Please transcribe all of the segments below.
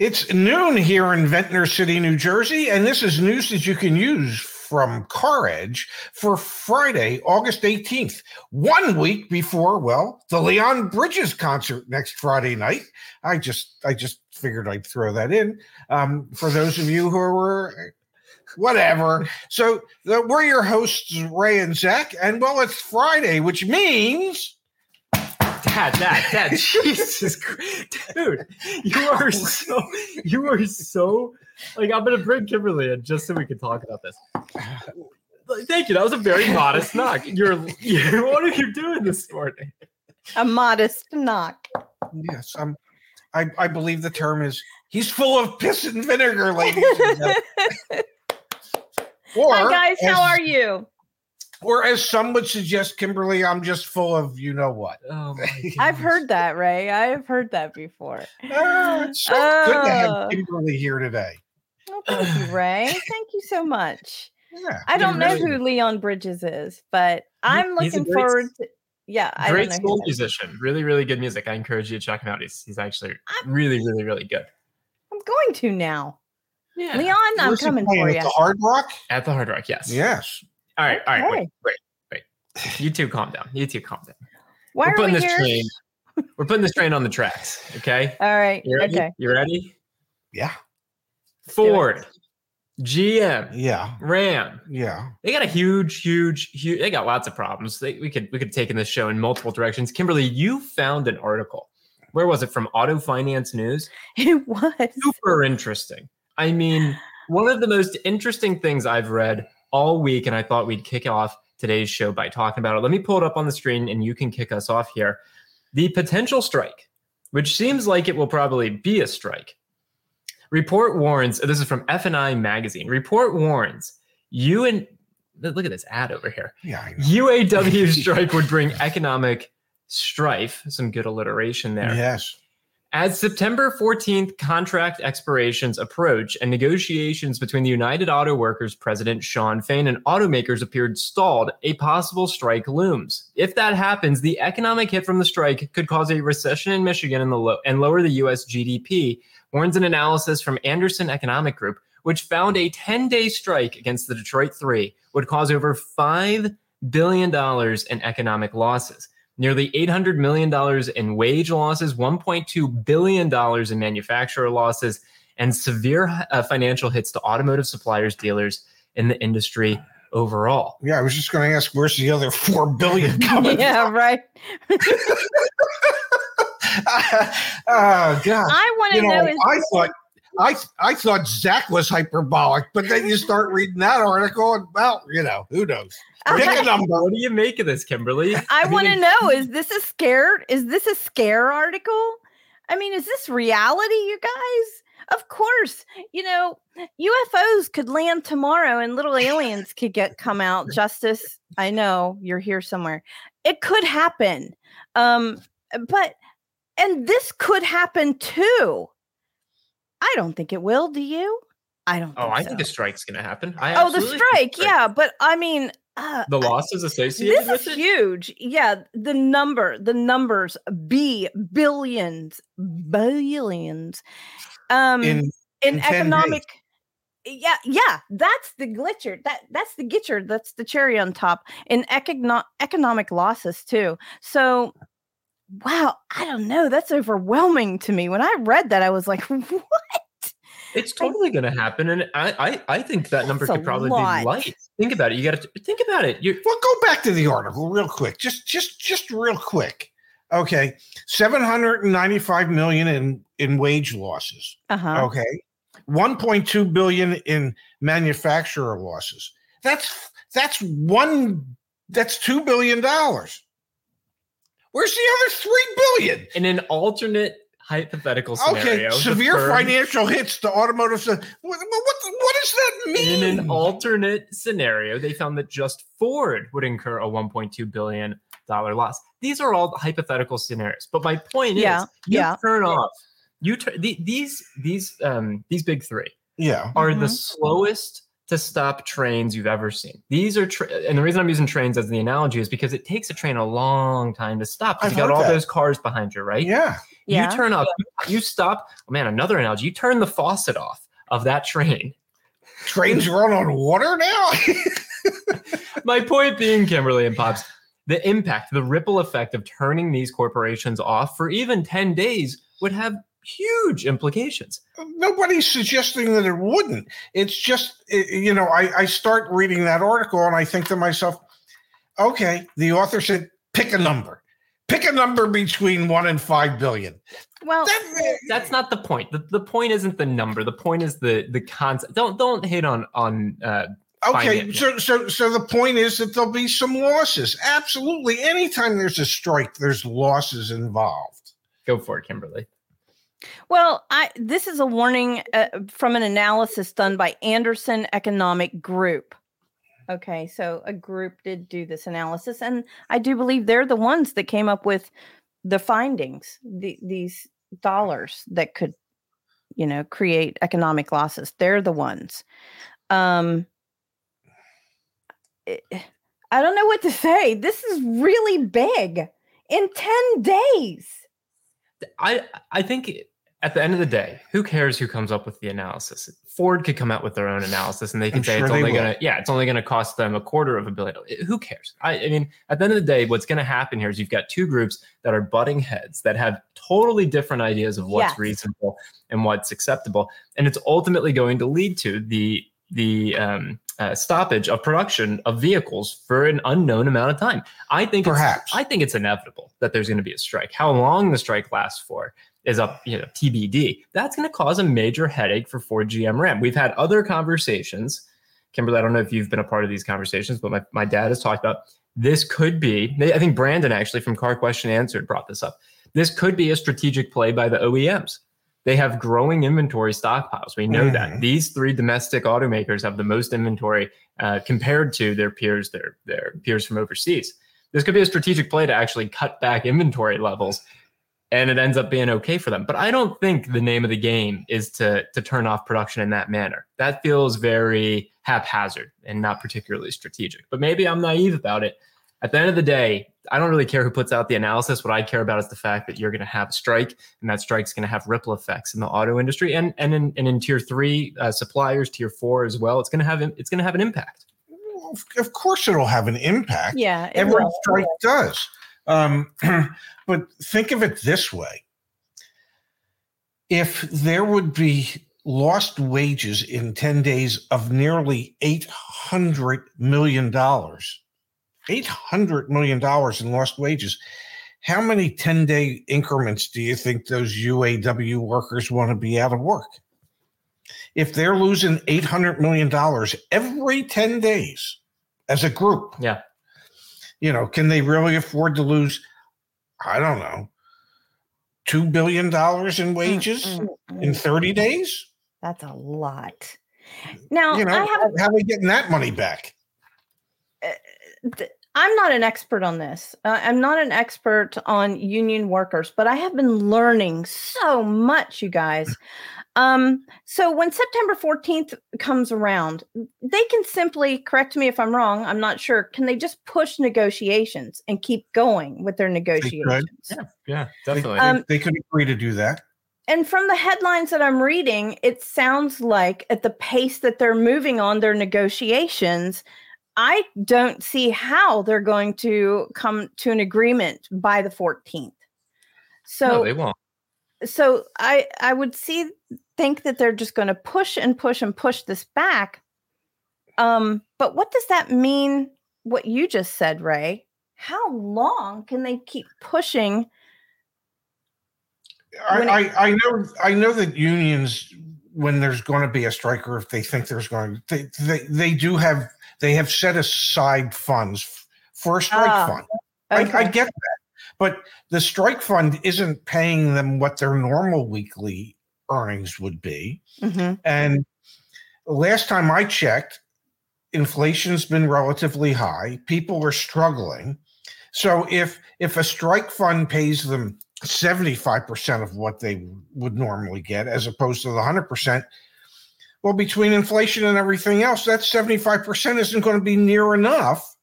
It's noon here in Ventnor City, New Jersey, and this is news that you can use from CarEdge for Friday, August 18th, one week before, well, the Leon Bridges concert next Friday night. I just I just figured I'd throw that in. Um, for those of you who were whatever. So we're your hosts, Ray and Zach, and well, it's Friday, which means Dad, Dad, Dad, Jesus Christ, dude, you are so, you are so, like, I'm gonna bring Kimberly in just so we can talk about this. Thank you. That was a very modest knock. You're, you what are you doing this morning? A modest knock. yes, um, I I believe the term is he's full of piss and vinegar, ladies. and gentlemen. or Hi guys, as, how are you? Or as some would suggest, Kimberly, I'm just full of you know what. Oh my I've heard that, Ray. I've heard that before. Ah, it's so good to have Oh. Kimberly here today. Well, thank you, Ray. Thank you so much. Yeah. I don't know really- who Leon Bridges is, but I'm he's looking great forward to. Yeah, I Great don't school who that is. musician. Really, really good music. I encourage you to check him out. He's, he's actually really, really, really good. I'm going to now. Yeah. Leon, I'm Where's coming playing, for at you. The Hard Rock. At the Hard Rock, yes. Yes. All right, all right. Okay. Wait, wait, wait. You two calm down. You two calm down. Why We're are putting we this here? train. We're putting this train on the tracks. Okay. All right. You ready? Okay. You ready? Yeah. Ford, GM, Yeah. Ram. Yeah. They got a huge, huge, huge. They got lots of problems. They, we could we could take in this show in multiple directions. Kimberly, you found an article. Where was it from? Auto Finance News. It was. Super interesting. I mean, one of the most interesting things I've read all week, and I thought we'd kick off today's show by talking about it. Let me pull it up on the screen, and you can kick us off here. The potential strike, which seems like it will probably be a strike. Report warns. This is from F&I magazine. Report warns you and look at this ad over here. Yeah. UAW strike would bring economic strife. Some good alliteration there. Yes. As September 14th contract expirations approach and negotiations between the United Auto Workers president Shawn Fain and automakers appeared stalled, a possible strike looms. If that happens, the economic hit from the strike could cause a recession in Michigan and, lo- and lower the US GDP, warns an analysis from Anderson Economic Group, which found a 10-day strike against the Detroit 3 would cause over 5 billion dollars in economic losses nearly $800 million in wage losses, $1.2 billion in manufacturer losses, and severe uh, financial hits to automotive suppliers, dealers in the industry overall. Yeah. I was just going to ask, where's the other 4 billion coming? yeah, right. oh God. I want to You know, know, I thought. I, I thought Zach was hyperbolic, but then you start reading that article, and well, you know, who knows? Pick a number. What do you make of this, Kimberly? I want to know is this a scare? Is this a scare article? I mean, is this reality, you guys? Of course, you know, UFOs could land tomorrow and little aliens could get come out. Justice, I know you're here somewhere. It could happen. Um, but and this could happen too. I don't think it will, do you? I don't Oh, think I so. think a strike's going to happen. I Oh, the absolutely think a strike, yeah, but I mean, uh, The losses associated this with is it? huge. Yeah, the number, the numbers, B billions, billions. Um, in, In in economic. Yeah, yeah, that's the glitcher. That that's the gitcher. That's the cherry on top. In econo- economic losses too. So, wow, I don't know. That's overwhelming to me. When I read that, I was like, what? It's totally going to happen. And I, I, I think that number could probably lot. be light. Think about it. You got to think about it. You Well, go back to the article real quick. Just just just real quick. Okay. 795 million in in wage losses. Uh huh. Okay. 1.2 billion in manufacturer losses. That's that's one that's 2 billion dollars. Where's the other 3 billion? in an alternate hypothetical scenario. Okay, severe firm- financial hits to automotive. What, what, what does that mean? In an alternate scenario, they found that just Ford would incur a 1.2 billion dollar loss. These are all hypothetical scenarios. But my point Yeah, is, you yeah. turn off. You turn the, these these um these big three yeah. are the Mhm. slowest to stop trains you've ever seen. These are tra- and the reason I'm using trains as the analogy is because it takes a train a long time to stop. I've You got all that. those cars behind you, right? Yeah. Yeah. You turn up, you stop. Oh man, another analogy. You turn the faucet off of that train. Trains run on water now. My point being, Kimberly and Pops, the impact, the ripple effect of turning these corporations off for even 10 days would have huge implications. Nobody's suggesting that it wouldn't. It's just, you know, I, I start reading that article and I think to myself, okay, the author said, pick a number. Pick a number between one and five billion. Well, That- That's not the point. The, the point isn't the number. The point is the the concept. Don't don't hit on on uh, Okay, so so so the point is that there'll be some losses. Absolutely. Anytime there's a strike, there's losses involved. go for it, Kimberly. Well, I this is a warning uh, from an analysis done by Anderson Economic Group. Okay, so a group did do this analysis, and I do believe they're the ones that came up with the findings, the, these dollars that could, you know, create economic losses. They're the ones. Um, it- I don't know what to say. This is really big in ten days. I I think at the end of the day, who cares who comes up with the analysis? Ford could come out with their own analysis, and they can I'm say sure it's only gonna yeah, it's only gonna cost them a quarter of a billion. Who cares? I, I mean, at the end of the day, what's gonna happen here is you've got two groups that are butting heads that have totally different ideas of what's Yes. reasonable and what's acceptable, and it's ultimately going to lead to the the um, uh, stoppage of production of vehicles for an unknown amount of time. I think it's- Perhaps. I think it's inevitable that there's going to be a strike. How long the strike lasts for is up, you know, TBD. That's going to cause a major headache for Ford GM Ram. We've had other conversations. Kimberly, I don't know if you've been a part of these conversations, but my, my dad has talked about this could be, I think Brandon actually from Car Question Answered brought this up. This could be a strategic play by the OEMs. They have growing inventory stockpiles. We know that Mhm. these three domestic automakers have the most inventory uh, compared to their peers, their their peers from overseas. This could be a strategic play to actually cut back inventory levels, and it ends up being okay for them. But I don't think the name of the game is to to turn off production in that manner. That feels very haphazard and not particularly strategic. But maybe I'm naive about it. At the end of the day, I don't really care who puts out the analysis. What I care about is the fact that you're going to have a strike, and that strike's going to have ripple effects in the auto industry and and in, and in tier three uh, suppliers, tier four as well. It's going to have it's going to have an impact. Of- Of course, it'll have an impact. Yeah, Every will. strike does. Um, but think of it this way if there would be lost wages in 10 days of nearly $800 million, $800 million in lost wages. How many 10 day increments do you think those UAW workers want to be out of work? If they're losing $800 million every 10 days as a group, Yeah. you know, can they really afford to lose, I don't know, $2 billion in wages Mm, mm, in mm. 30 days? That's a lot. Now, You know, I have how are we getting that money back? I'm not an expert on this. Uh, I'm not an expert on union workers, but I have been learning so much, you guys. Um, so when September 14th comes around, they can simply correct me if I'm wrong. I'm not sure. Can they just push negotiations and keep going with their negotiations? Yeah, They- definitely. They, Um, they could agree to do that. and from the headlines that I'm reading, it sounds like at the pace that they're moving on their negotiations, I don't see how they're going to come to an agreement by the 14th. So no, they won't. So I I would see think that they're just going to push and push and push this back. Um, but what does that mean? What you just said, Ray? How long can they keep pushing? I, it- I, I know I know that unions when there's going to be a strike or if they think there's going they, they they do have they have set aside funds for a strike Ah, fund. I, I get that. But the strike fund isn't paying them what their normal weekly earnings would be. Mhm. And last time I checked, inflation's been relatively high. People are struggling. So if if a strike fund pays them 75% of what they would normally get as opposed to the 100%, well between inflation and everything else, that 75% isn't going to be near enough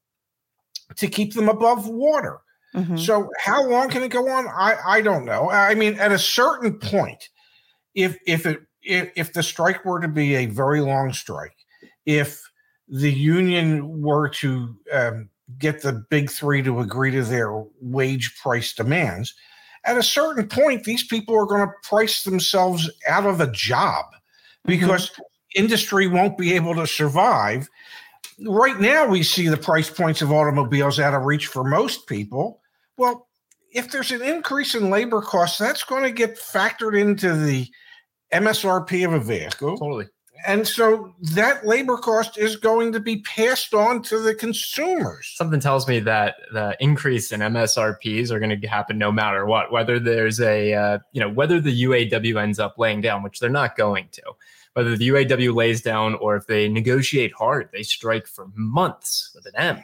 to keep them above water. Mhm. So how long can it go on? I I don't know. I mean, at a certain point, if if it if, if the strike were to be a very long strike, if the union were to um, get the big three to agree to their wage price demands, at a certain point, these people are going to price themselves out of a job because industry won't be able to survive. Right now, we see the price points of automobiles out of reach for most people. Well, if there's an increase in labor costs, that's going to get factored into the MSRP of a vehicle. Totally. And so that labor cost is going to be passed on to the consumers. Something tells me that the increase in MSRPs are going to happen no matter what, whether there's a, uh, you know, whether the UAW ends up laying down, which they're not going to, whether the UAW lays down or if they negotiate hard, they strike for months with an M.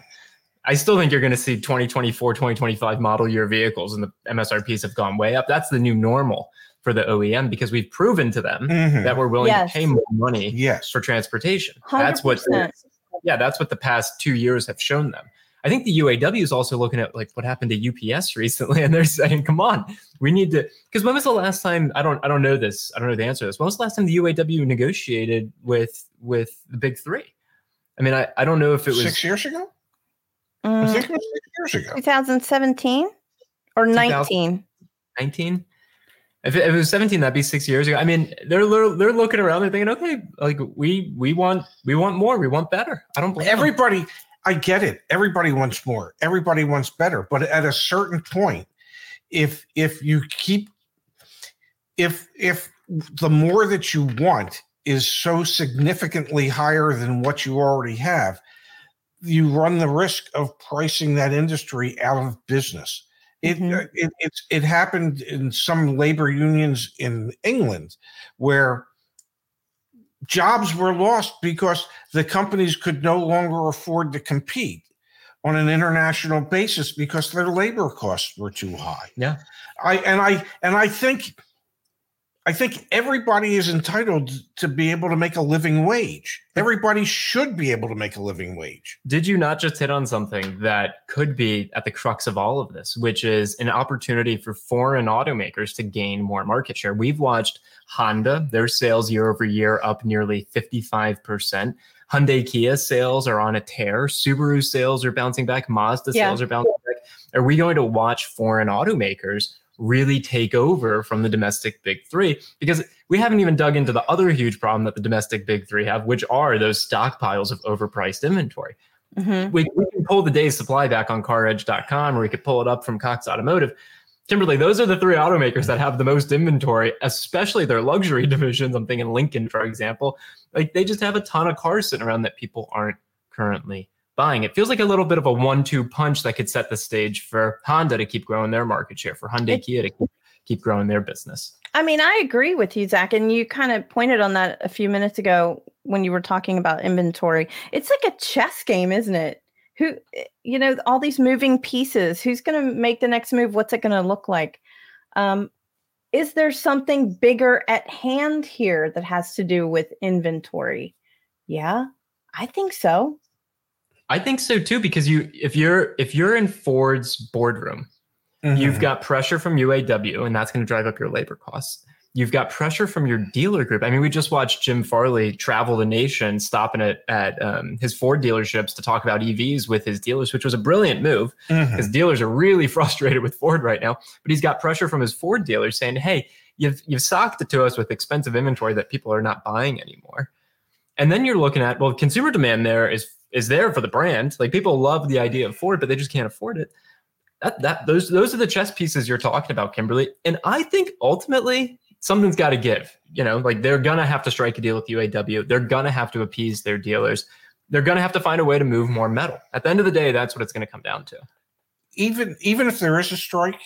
I still think you're going to see 2024, 2025 model year vehicles and the MSRPs have gone way up. That's the new normal for the OEM because we've proven to them Mhm. that we're willing Yes. to pay more money Yes. for transportation. That's what 100%. yeah, that's what the past two years have shown them. I think the UAW is also looking at like what happened to UPS recently, and they're saying, "Come on, we need to." Because when was the last time? I don't. I don't know this. I don't know the answer to this. When was the last time the UAW negotiated with with the big three? I mean, I, I don't know if it was six years ago? I Mm, think it was six years ago. 2017 or 19? 19. If it, if it was 17, that'd be six years ago. I mean, they're they're, they're looking around. They're thinking, okay, like we we want we want more. We want better. I don't blame them. I get it. Everybody wants more. Everybody wants better. But at a certain point, if if you keep if if the more that you want is so significantly higher than what you already have, you run the risk of pricing that industry out of business. It, Mhm. uh, it it's it happened in some labor unions in England where jobs were lost because the companies could no longer afford to compete on an international basis because their labor costs were too high. Yeah. I and I and I think I think everybody is entitled to be able to make a living wage. Everybody should be able to make a living wage. Did you not just hit on something that could be at the crux of all of this, which is an opportunity for foreign automakers to gain more market share? We've watched Honda, their sales year over year up nearly 55%. Hyundai Kia sales are on a tear. Subaru sales are bouncing back. Mazda Yeah. sales are bouncing back. Are we going to watch foreign automakers really take over from the domestic big three? Because we haven't even dug into the other huge problem that the domestic big three have, which are those stockpiles of overpriced inventory Mhm. we, we can pull the day's supply back on caredge.com or we could pull it up from Cox Automotive. Kimberly, those are the three automakers that have the most inventory, especially their luxury divisions. I'm thinking Lincoln, for example. Like they just have a ton of cars sitting around that people aren't currently buying. It feels like a little bit of a one-two punch that could set the stage for Honda to keep growing their market share, for Hyundai Kia to keep, keep growing their business. I mean, I agree with you, Zach, and you kind of pointed on that a few minutes ago when you were talking about inventory. It's like a chess game, isn't it? Who, you know, all these moving pieces. Who's going to make the next move? What's it going to look like? Um, is there something bigger at hand here that has to do with inventory? Yeah, I think so. I think so too, because you if you're if you're in Ford's boardroom You've got pressure from UAW, and that's going to drive up your labor costs. You've got pressure from your dealer group. I mean, we just watched Jim Farley travel the nation, stopping at at um, his Ford dealerships to talk about EVs with his dealers, which was a brilliant move because dealers are really frustrated with Ford right now. But he's got pressure from his Ford dealers saying, "Hey, you've you've socked it to us with expensive inventory that people are not buying anymore." And then you're looking at well, consumer demand there is is there for the brand. Like people love the idea of Ford, but they just can't afford it. That that those those are the chess pieces you're talking about, Kimberly. And I think ultimately something's got to give. You know, like they're gonna have to strike a deal with UAW. They're gonna have to appease their dealers. They're gonna have to find a way to move more metal. At the end of the day, that's what it's gonna come down to. even even if there is a strike,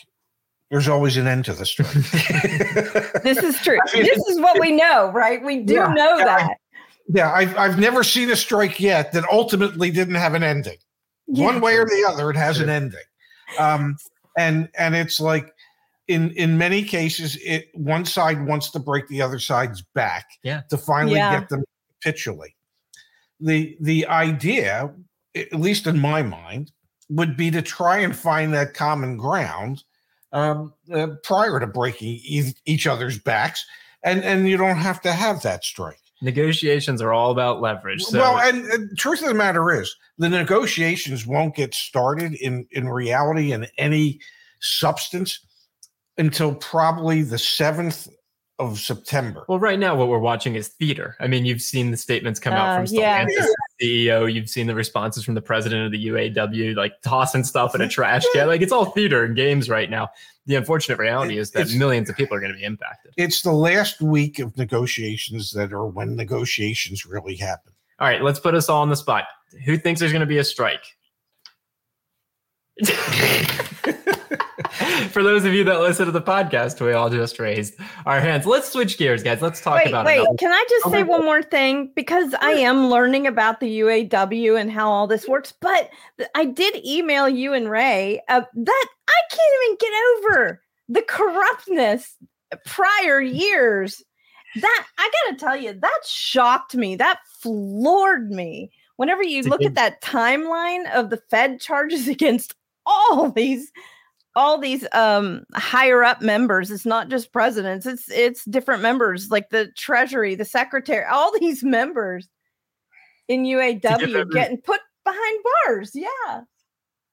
there's always an end to the strike. This is true. I mean, this is what we know, right? We do Yeah, know yeah, I- that. yeah, I've I've never seen a strike yet that ultimately didn't have an ending. One way or the other, it has an ending. Um, and and it's like in in many cases, it one side wants to break the other side's back Yeah. to finally Yeah. get them to capitulate. The the idea, at least in my mind, would be to try and find that common ground um, uh, prior to breaking e- each other's backs, and and you don't have to have that strike. Negotiations are all about leverage. So well, and, and truth of the matter is, the negotiations won't get started in in reality in any substance until probably the seventh of September. Well, right now, what we're watching is theater. I mean, you've seen the statements come out Uh, from yeah. CEO. You've seen the responses from the president of the UAW, like tossing stuff in a trash can. Like it's all theater and games right now. The unfortunate reality is that millions of people are going to be impacted. It's the last week of negotiations that are when negotiations really happen. All right, let's put us all on the spot. Who thinks there's going to be a strike? For those of you that listen to the podcast, we all just raised our hands. Let's switch gears, guys. Let's talk wait, about wait. another- Can I just say one more thing? Because I am learning about the UAW and how all this works. But I did email you and Ray uh, that I can't even get over the corruptness prior years. That I gotta tell you, that shocked me. That floored me. Whenever you look at that timeline of the Fed charges against all these all these um higher up members it's not just presidents it's it's different members like the treasury the secretary all these members in uaw every- getting put behind bars yeah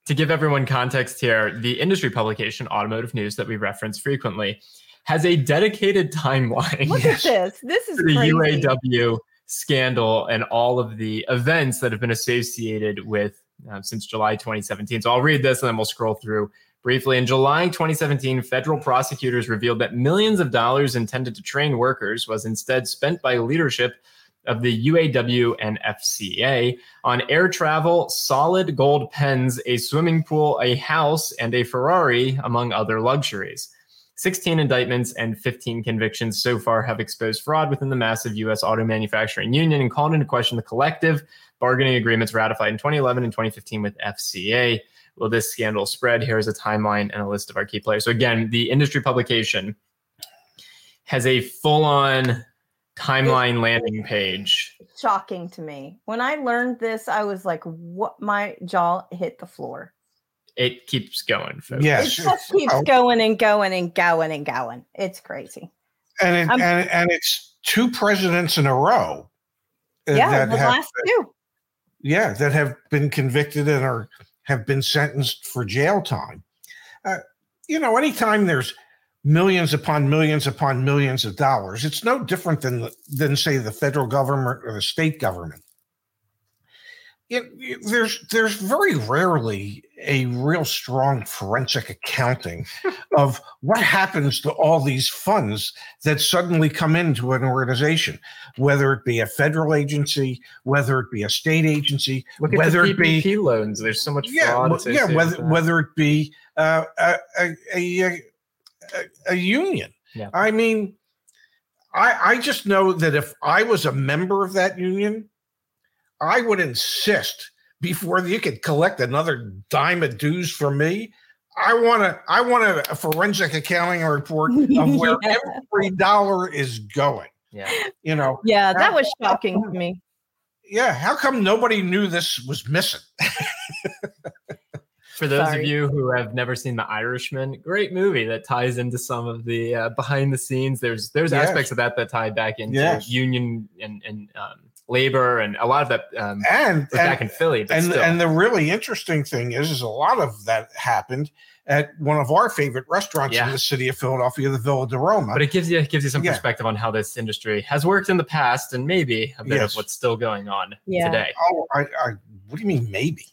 to give everyone context here, the industry publication Automotive News that we reference frequently has a dedicated timeline look at this this is the crazy. UAW scandal and all of the events that have been associated with uh, since July 2017. So I'll read this and then we'll scroll through briefly. In July 2017, federal prosecutors revealed that millions of dollars intended to train workers was instead spent by leadership of the UAW and FCA on air travel, solid gold pens, a swimming pool, a house, and a Ferrari, among other luxuries. 16 indictments and 15 convictions so far have exposed fraud within the massive U.S. auto manufacturing union and called into question the collective bargaining agreements ratified in 2011 and 2015 with FCA. Will this scandal spread? Here's a timeline and a list of our key players. So, again, the industry publication has a full on timeline landing page. shocking to me when i learned this i was like what my jaw hit the floor It keeps going, folks. Yes, it just keeps oh, going and going and going and going it's crazy and it, and and it's two presidents in a row. uh, yeah the have, last two yeah, that have been convicted and are have been sentenced for jail time. Uh, you know, anytime there's millions upon millions upon millions of dollars, it's no different than than say the federal government or the state government. It, it- there's there's very rarely a real strong forensic accounting of what happens to all these funds that suddenly come into an organization, whether it be a federal agency, whether it be a state agency, Look whether the it be loans. There's so much yeah, fraud. yeah, whether whether it be uh, a, a, a, a a union. Yeah. I mean, I I just know that if I was a member of that union, I would insist before you could collect another dime of dues from me. I want to. I want a, a forensic accounting report of where Yeah. every dollar is going. yeah. You know, yeah that How- was shocking to me yeah. How come nobody knew this was missing? For those Sorry. of you who have never seen The Irishman, great movie that ties into some of the uh, behind the scenes. There's there's Yes. aspects of that that tie back into Yes. union and and um, labor, and a lot of that um, And, was back and in Philly. But and still, and the really interesting thing is, is a lot of that happened at one of our favorite restaurants Yeah. in the city of Philadelphia, the Villa di Roma. but it gives you it gives you some Yeah. perspective on how this industry has worked in the past, and maybe a bit Yes. of what's still going on Yeah. today. oh, I, I, what do you mean maybe?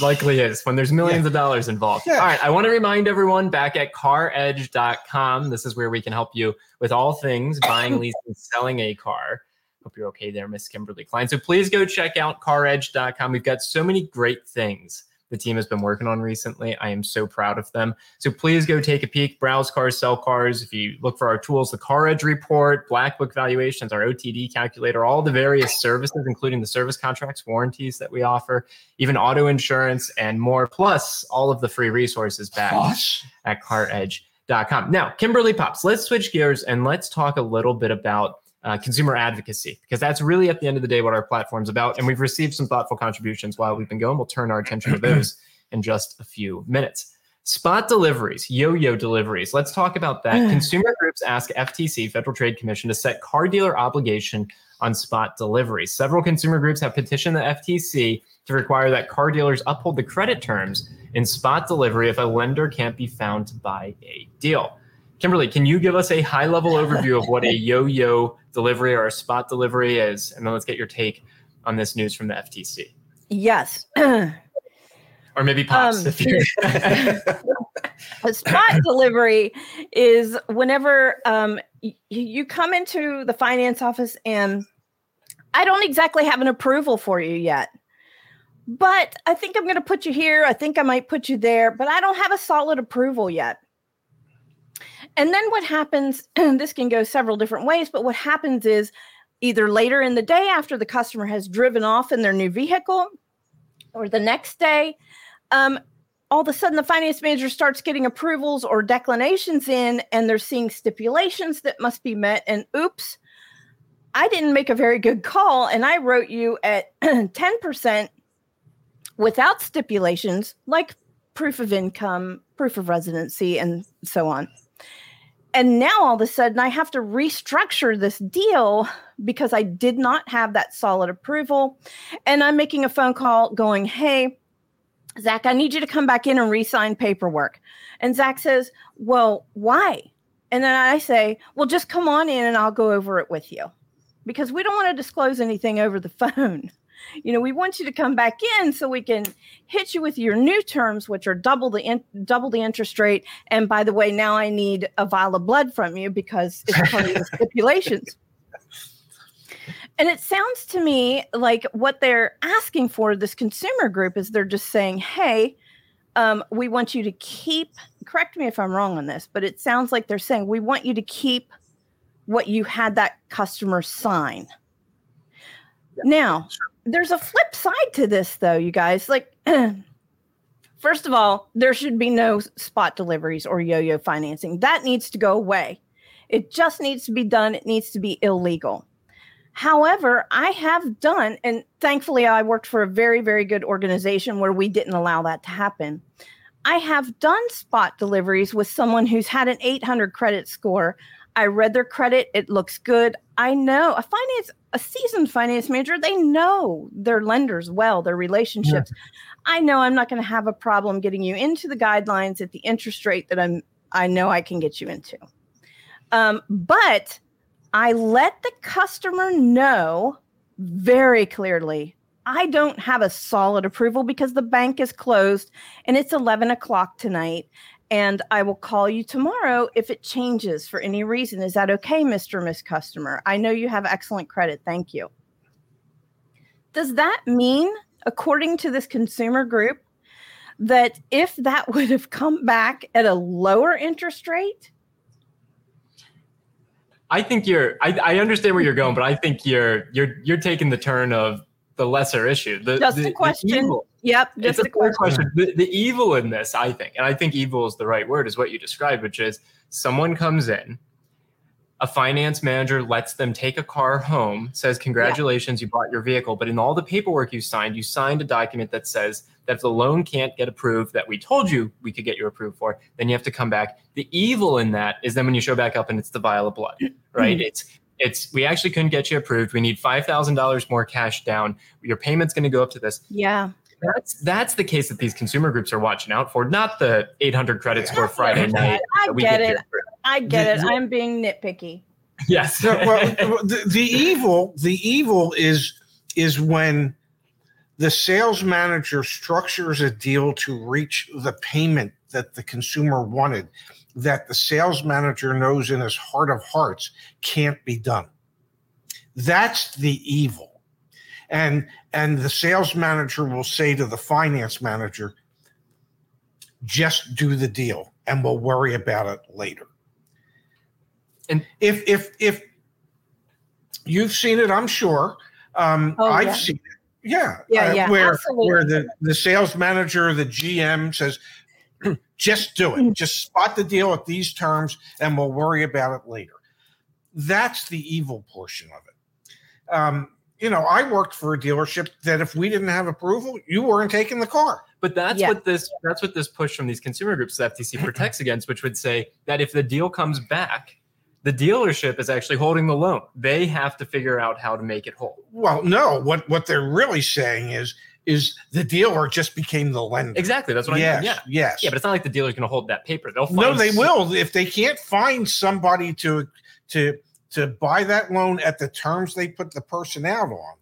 likely is when there's millions of dollars involved. Yeah. All right. I want to remind everyone back at caredge.com. This is where we can help you with all things buying, leasing, selling a car. Hope you're okay there, Miss Kimberly Kline. So please go check out caredge.com. We've got so many great things the team has been working on recently. I am so proud of them. So please go take a peek, browse cars, sell cars. If you look for our tools, the CarEdge report, Black Book valuations, our OTD calculator, all the various services, including the service contracts, warranties that we offer, even auto insurance and more, plus all of the free resources back Plus, at caredge.com. Now, Kimberly Pops, let's switch gears and let's talk a little bit about uh, consumer advocacy because that's really at the end of the day what our platform's about. And we've received some thoughtful contributions while we've been going. We'll turn our attention to those in just a few minutes. Spot deliveries, yo yo deliveries. Let's talk about that. Consumer groups ask FTC, Federal Trade Commission, to set car dealer obligation on spot deliveries. Several consumer groups have petitioned the FTC to require that car dealers uphold the credit terms in spot delivery if a lender can't be found to buy a deal. Kimberly, can you give us a high level overview of what a yo yo delivery or a spot delivery is? And then let's get your take on this news from the FTC. Yes. or maybe pops um, a spot delivery is whenever um, y- you come into the finance office and I don't exactly have an approval for you yet. But I think I'm going to put you here. I think I might put you there, but I don't have a solid approval yet. And then what happens, this can go several different ways, but what happens is either later in the day after the customer has driven off in their new vehicle or the next day, um, all of a sudden the finance manager starts getting approvals or declinations in and they're seeing stipulations that must be met. And oops, I didn't make a very good call and I wrote you at 10% without stipulations like proof of income, proof of residency, and so on. And now all of a sudden, I have to restructure this deal because I did not have that solid approval. And I'm making a phone call going, Hey, Zach, I need you to come back in and re sign paperwork. And Zach says, Well, why? And then I say, Well, just come on in and I'll go over it with you because we don't want to disclose anything over the phone you know we want you to come back in so we can hit you with your new terms which are double the in, double the interest rate. And by the way now i need a vial of blood from you because it's part of the stipulations. And it sounds to me like what they're asking for this consumer group is they're just saying hey um, we want you to keep correct me if i'm wrong on this but it sounds like they're saying we want you to keep what you had that customer sign. Yeah, now sure there's a flip side to this though you guys. Like first of all there should be no spot deliveries or yo-yo financing. That needs to go away. It just needs to be done. It needs to be illegal. However i have done and thankfully i worked for a very very good organization where we didn't allow that to happen. I have done spot deliveries with someone who's had an 800 credit score. I read their credit. It looks good. I know. A finance, a seasoned finance manager, they know their lenders well, their relationships. Yeah. I know I'm not going to have a problem getting you into the guidelines at the interest rate that I'm, I know I can get you into. Um, but I let the customer know very clearly I don't have a solid approval because the bank is closed and it's 11 o'clock tonight and I will call you tomorrow if it changes for any reason. Is that okay, Mr. Miss Customer? I know you have excellent credit. Thank you. Does that mean, according to this consumer group, that if that would have come back at a lower interest rate? I think you're I, I understand where you're going, but I think you're you're you're taking the turn of the lesser issue. The, just the, a question. Yep, just it's a, question. question. The, the evil in this, I think, and I think evil is the right word, is what you described, which is someone comes in, a finance manager lets them take a car home, says, Congratulations, yeah. you bought your vehicle. But in all the paperwork you signed, you signed a document that says that if the loan can't get approved that we told you we could get you approved for, then you have to come back. The evil in that is then when you show back up and it's the vial of blood, right? it's it's we actually couldn't get you approved. We need five thousand dollars more cash down. Your payment's going to go up to this. Yeah. That's that's the case that these consumer groups are watching out for, not the 800 credit score Friday night. I get it. I get it. I'm being nitpicky. Yes. well, the, the evil, the evil is is when the sales manager structures a deal to reach the payment that the consumer wanted that the sales manager knows in his heart of hearts can't be done. That's the evil. And and the sales manager will say to the finance manager, just do the deal and we'll worry about it later. And if if if you've seen it, I'm sure. Um, oh, I've yeah. seen it. Yeah, yeah, uh. Where Absolutely. where the the sales manager, the GM says, just do it. Mm. Just spot the deal at these terms, and we'll worry about it later. That's the evil portion of it. Um, you know, I worked for a dealership that if we didn't have approval, you weren't taking the car. But that's Yeah. what this that's what this push from these consumer groups the FTC protects against, which would say that if the deal comes back, the dealership is actually holding the loan. They have to figure out how to make it whole. Well, no, what what they're really saying is is the dealer just became the lender. Exactly. That's what yes, I mean. Yeah. yes. Yeah, but it's not like the dealer's going to hold that paper. They'll find no, they s- will if they can't find somebody to to to buy that loan at the terms they put the person out on.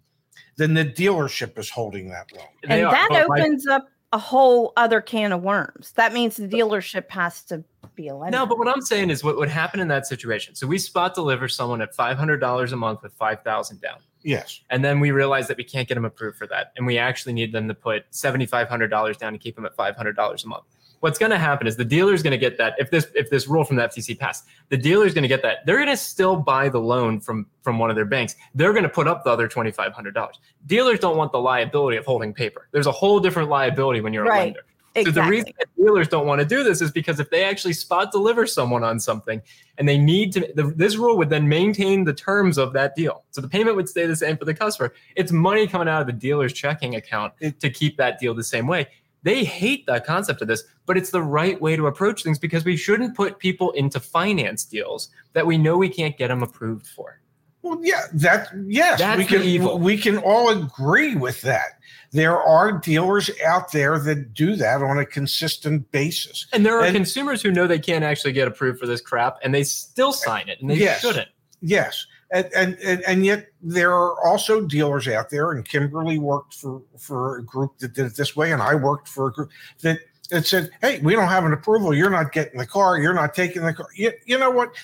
Then the dealership is holding that loan. They and are, that but by- opens up a whole other can of worms. That means the dealership has to be a lender. No, but what I'm saying is what would happen in that situation. So we spot deliver someone at $500 a month with 5,000 down. Yes. And then we realize that we can't get them approved for that. And we actually need them to put $7,500 down to keep them at $500 a month. What's going to happen is the dealer's going to get that. If this if this rule from the FTC passed, the dealer's going to get that. They're going to still buy the loan from from one of their banks. They're going to put up the other $2,500. Dealers don't want the liability of holding paper. There's a whole different liability when you're a Right. lender. exactly. So the reason that dealers don't want to do this is because if they actually spot deliver someone on something and they need to, the, this rule would then maintain the terms of that deal. So the payment would stay the same for the customer. It's money coming out of the dealer's checking account It- to keep that deal the same way. They hate the concept of this, but it's the right way to approach things because we shouldn't put people into finance deals that we know we can't get them approved for. Well, yeah, that yes, That's we can evil. we can all agree with that. There are dealers out there that do that on a consistent basis. And there are And- consumers who know they can't actually get approved for this crap and they still sign it and they Yes. shouldn't. Yes, and, and and yet there are also dealers out there, and Kimberly worked for for a group that did it this way, and I worked for a group that that said, "Hey, we don't have an approval. You're not getting the car. You're not taking the car." You, you know what?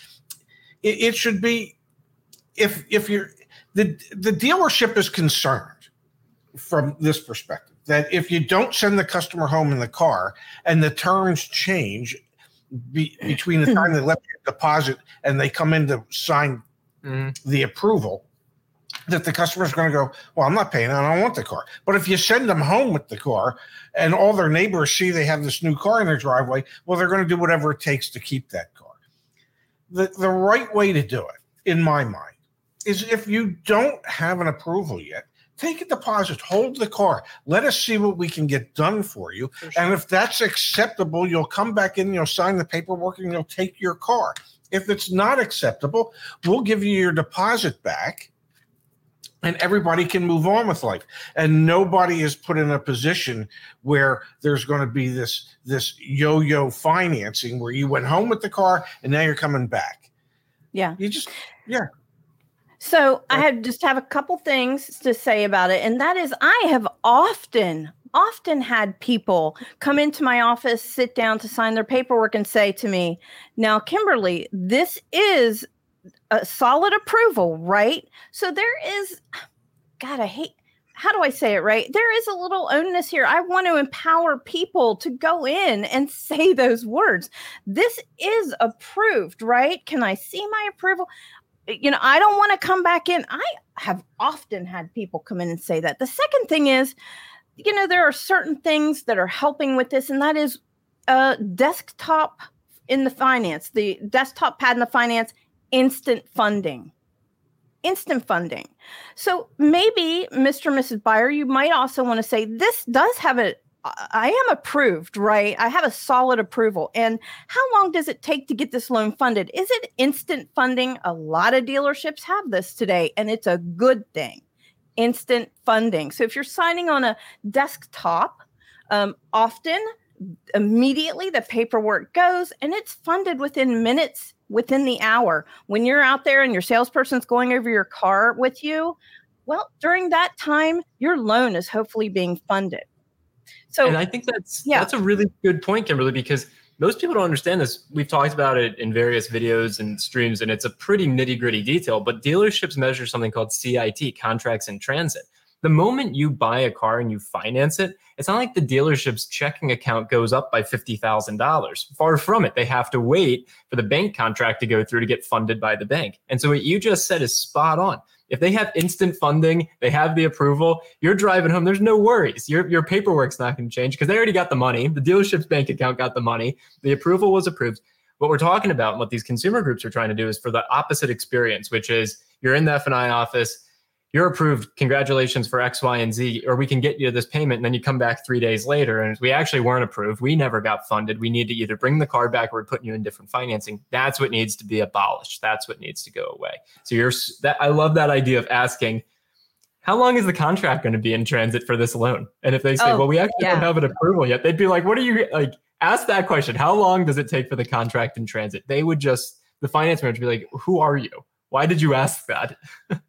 It, it should be if if you're the the dealership is concerned from this perspective that if you don't send the customer home in the car and the terms change be, between the time they left your deposit and they come in to sign Mhm. the approval that the customer's going to go, well, I'm not paying. I don't want the car. But if you send them home with the car and all their neighbors see they have this new car in their driveway, well, they're going to do whatever it takes to keep that car. The, the right way to do it, in my mind, is if you don't have an approval yet, take a deposit, hold the car, let us see what we can get done for you. And if that's acceptable, you'll come back in, you'll sign the paperwork, and you'll take your car. If it's not acceptable, we'll give you your deposit back and everybody can move on with life. And nobody is put in a position where there's going to be this this yo-yo financing where you went home with the car and now you're coming back. Yeah. you just yeah. So I have just have a couple things to say about it, and that is I have often, often had people come into my office, sit down to sign their paperwork, and say to me, "Now, Kimberly, this is a solid approval, right?" So there is, God, I hate. How do I say it right? There is a little onus here. I want to empower people to go in and say those words. This is approved, right? Can I see my approval? you know, I don't want to come back in. I have often had people come in and say that. The second thing is, you know, there are certain things that are helping with this, and that is uh, desktop in the finance, the desktop pad in the finance, instant funding. Instant funding. So maybe, Mr. and Mrs. Buyer, you might also want to say this does have a, I am approved, right? I have a solid approval. And how long does it take to get this loan funded? Is it instant funding? A lot of dealerships have this today, and it's a good thing. Instant funding. So if you're signing on a desktop, um, often immediately the paperwork goes and it's funded within minutes, within the hour. When you're out there and your salesperson's going over your car with you, well, during that time, your loan is hopefully being funded. So and I think that's Yeah. that's a really good point, Kimberly, because most people don't understand this. We've talked about it in various videos and streams, and it's a pretty nitty gritty detail. But dealerships measure something called CIT, contracts in transit. The moment you buy a car and you finance it, it's not like the dealership's checking account goes up by fifty thousand dollars. Far from it. They have to wait for the bank contract to go through to get funded by the bank. And so what you just said is spot on. If they have instant funding, they have the approval, you're driving home, there's no worries. Your, your paperwork's not going to change because they already got the money. The dealership's bank account got the money. The approval was approved. What we're talking about and what these consumer groups are trying to do is for the opposite experience, which is you're in the F&I office, you're approved. Congratulations for X, Y, and Z, or we can get you this payment. And then you come back three days later and we actually weren't approved. We never got funded. We need to either bring the card back or we're putting you in different financing. That's what needs to be abolished. That's what needs to go away. So you're that I love that idea of asking, how long is the contract going to be in transit for this loan? And if they say, oh, well, we actually yeah. don't have an approval yet, they'd be like, what are you like? Ask that question. How long does it take for the contract in transit? They would just, the finance manager would be like, who are you? Why did you ask that?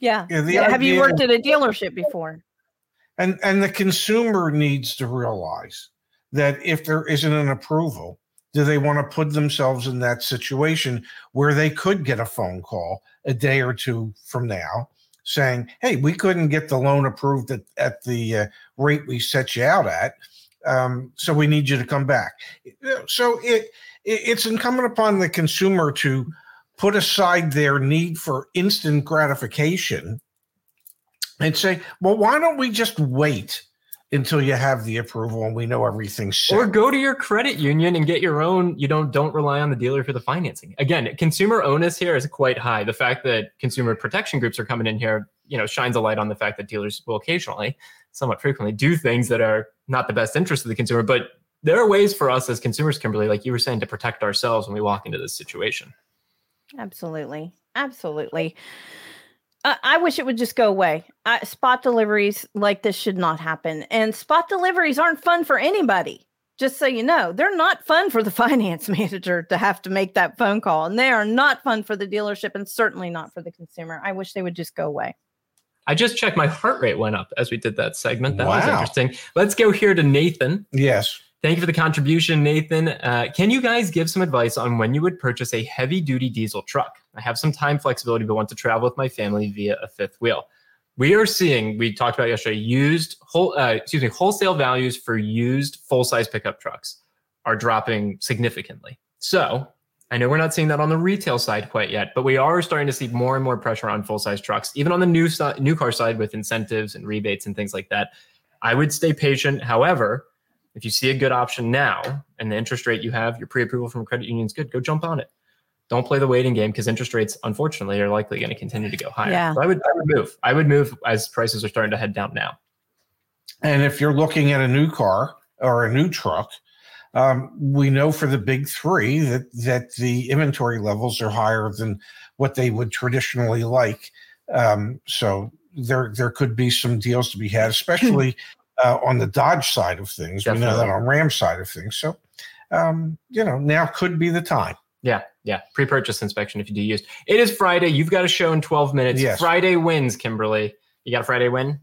Yeah. yeah, yeah. Have you worked at a dealership before? And and the consumer needs to realize that if there isn't an approval, do they want to put themselves in that situation where they could get a phone call a day or two from now saying, "Hey, we couldn't get the loan approved at, at the uh, rate we set you out at, um, so we need you to come back." So it, it it's incumbent upon the consumer to put aside their need for instant gratification and say, well, why don't we just wait until you have the approval and we know everything's set? Or go to your credit union and get your own, you don't don't rely on the dealer for the financing. Again, consumer onus here is quite high. The fact that consumer protection groups are coming in here, you know, shines a light on the fact that dealers will occasionally, somewhat frequently, do things that are not the best interest of the consumer. But there are ways for us as consumers, Kimberly, like you were saying, to protect ourselves when we walk into this situation. Absolutely. Absolutely. Uh, I wish it would just go away. Uh, spot deliveries like this should not happen. And spot deliveries aren't fun for anybody. Just so you know, they're not fun for the finance manager to have to make that phone call. And they are not fun for the dealership and certainly not for the consumer. I wish they would just go away. I just checked my heart rate went up as we did that segment. That wow. was interesting. Let's go here to Nathan. Yes. Thank you for the contribution, Nathan. Uh, can you guys give some advice on when you would purchase a heavy duty diesel truck? I have some time flexibility, but want to travel with my family via a fifth wheel. We are seeing, we talked about yesterday, used whole, uh, excuse me, wholesale values for used full size pickup trucks are dropping significantly. So I know we're not seeing that on the retail side quite yet, but we are starting to see more and more pressure on full size trucks, even on the new new car side with incentives and rebates and things like that. I would stay patient. However, if you see a good option now and the interest rate you have, your pre-approval from a credit union is good, go jump on it. Don't play the waiting game because interest rates, unfortunately, are likely going to continue to go higher. Yeah. So I would, I would move. I would move as prices are starting to head down now. And if you're looking at a new car or a new truck, um, we know for the big three that that the inventory levels are higher than what they would traditionally like. Um, so there there could be some deals to be had, especially uh, on the Dodge side of things. Definitely. We know that on Ram side of things. So, um, you know, now could be the time. Yeah, yeah. Pre-purchase inspection if you do use. It is Friday. You've got a show in 12 minutes. Yes. Friday wins, Kimberly. You got a Friday win?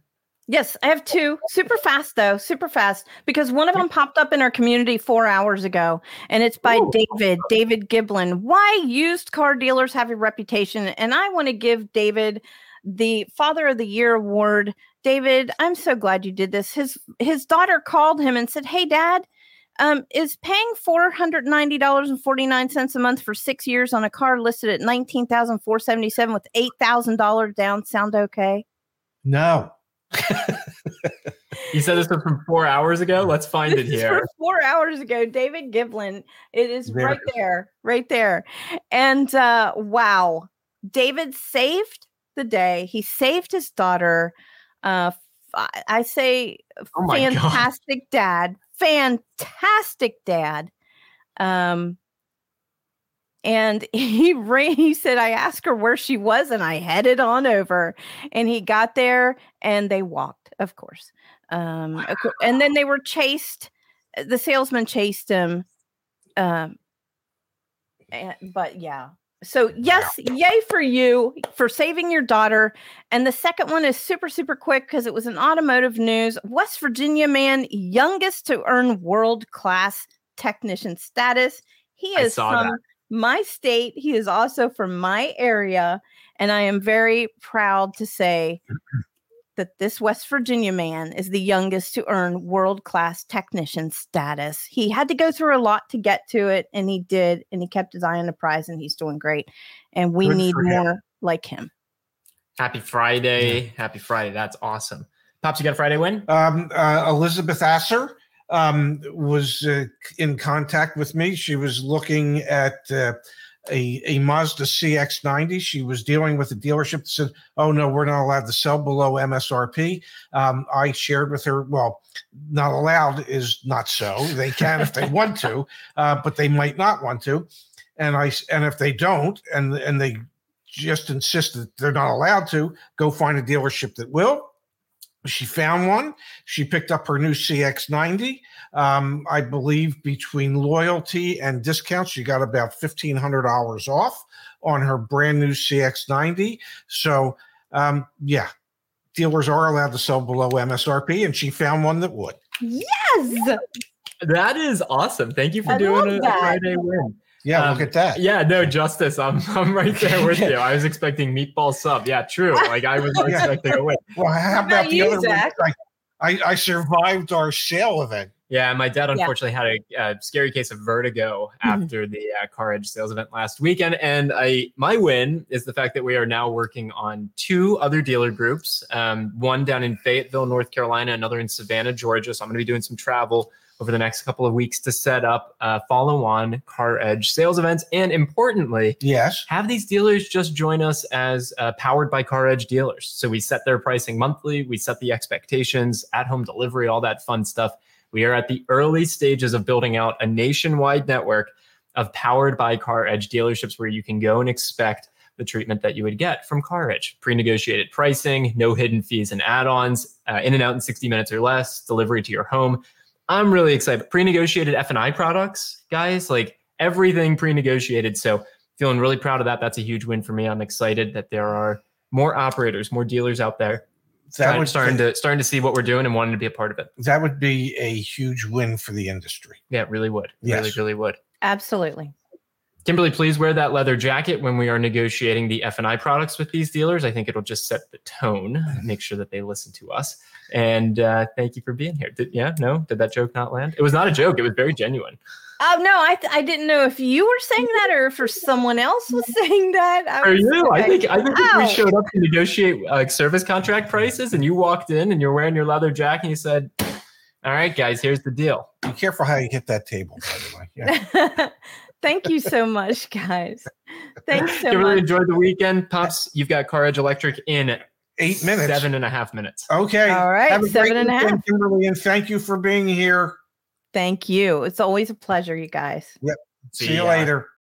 Yes, I have two. Super fast though, super fast because one of them popped up in our community four hours ago, and it's by Ooh. David, David Giblin. Why used car dealers have a reputation, and I want to give David the Father of the Year award David, I'm so glad you did this. His his daughter called him and said, "Hey, Dad, um, is paying four hundred ninety dollars and forty nine cents a month for six years on a car listed at nineteen thousand four seventy seven with eight thousand dollars down sound okay?" No. you said this was from four hours ago. Let's find it here. four hours ago, David Giblin. It is there. right there, right there. And uh, wow, David saved the day. He saved his daughter uh, I say oh fantastic God. dad, fantastic dad. Um, and he ran, he said, I asked her where she was and I headed on over and he got there and they walked, of course. Um, wow. and then they were chased. The salesman chased him. Um, and, but yeah, so, yes, yay for you for saving your daughter. And the second one is super, super quick because it was an automotive news. West Virginia man, youngest to earn world class technician status. He is from that. my state. He is also from my area. And I am very proud to say that this West Virginia man is the youngest to earn world class technician status. He had to go through a lot to get to it, and he did, and he kept his eye on the prize, and he's doing great. And we Good need more like him. Happy Friday. Yeah. Happy Friday. That's awesome. Pops, you got a Friday win? Um, uh, Elizabeth Asser um, was uh, in contact with me. She was looking at uh, a, a Mazda CX90. She was dealing with a dealership that said, "Oh no, we're not allowed to sell below MSRP." Um, I shared with her, well, not allowed is not so. They can if they want to, uh, but they might not want to. And I and if they don't, and and they just insist that they're not allowed to, go find a dealership that will. She found one. She picked up her new CX90. Um, I believe between loyalty and discounts, she got about fifteen hundred dollars off on her brand new CX90. So, um, yeah, dealers are allowed to sell below MSRP, and she found one that would. Yes. That is awesome. Thank you for I doing love a that. Friday win. Yeah, Um, look at that. Yeah, no, justice. I'm I'm right there with you. I was expecting meatball sub. Yeah, true. Like I was Yeah. expecting a win. Well, how What about about the you, other one? Zach? I, I, I survived our sale event. Yeah, my dad unfortunately had a, uh scary case of vertigo Mhm. after the uh, CarEdge sales event last weekend, and I my win is the fact that we are now working on two other dealer groups. Um, one down in Fayetteville, North Carolina, another in Savannah, Georgia. So I'm going to be doing some travel over the next couple of weeks to set up uh, follow-on CarEdge sales events, and importantly, Yes. have these dealers just join us as uh, powered by CarEdge dealers. So we set their pricing monthly, we set the expectations, at home delivery, all that fun stuff. We are at the early stages of building out a nationwide network of powered by CarEdge dealerships where you can go and expect the treatment that you would get from CarEdge pre negotiated pricing, no hidden fees and add ons, uh, in and out in 60 minutes or less, delivery to your home. I'm really excited. Pre negotiated F&I products, guys, like everything pre negotiated. So feeling really proud of that. That's a huge win for me. I'm excited that there are more operators, more dealers out there That trying- would starting to starting to see what we're doing and wanting to be a part of it. that would be a huge win for the industry. Yeah, it really would. Really, Yes. really would. Absolutely. Kimberly, please wear that leather jacket when we are negotiating the F and I products with these dealers. I think it'll just set the tone, make sure that they listen to us. And uh, thank you for being here. Did, yeah, no, did that joke not land? It was not a joke. It was very genuine. Oh no, I th- I didn't know if you were saying that or if someone else was saying that. I For was- you, I think I think if we showed up to negotiate uh, service contract prices, and you walked in and you're wearing your leather jacket, and you said, "All right, guys, here's the deal." Be careful how you hit that table, by the way. Yeah. Thank you so much, guys. Thanks so Kimberly, much. enjoyed the weekend, pops. You've got CarEdge Electric in Eight minutes. seven and a half minutes. Okay. All right, Have a seven great and a half. Kimberly, and thank you for being here. Thank you. It's always a pleasure, you guys. Yep. See, you ya. later.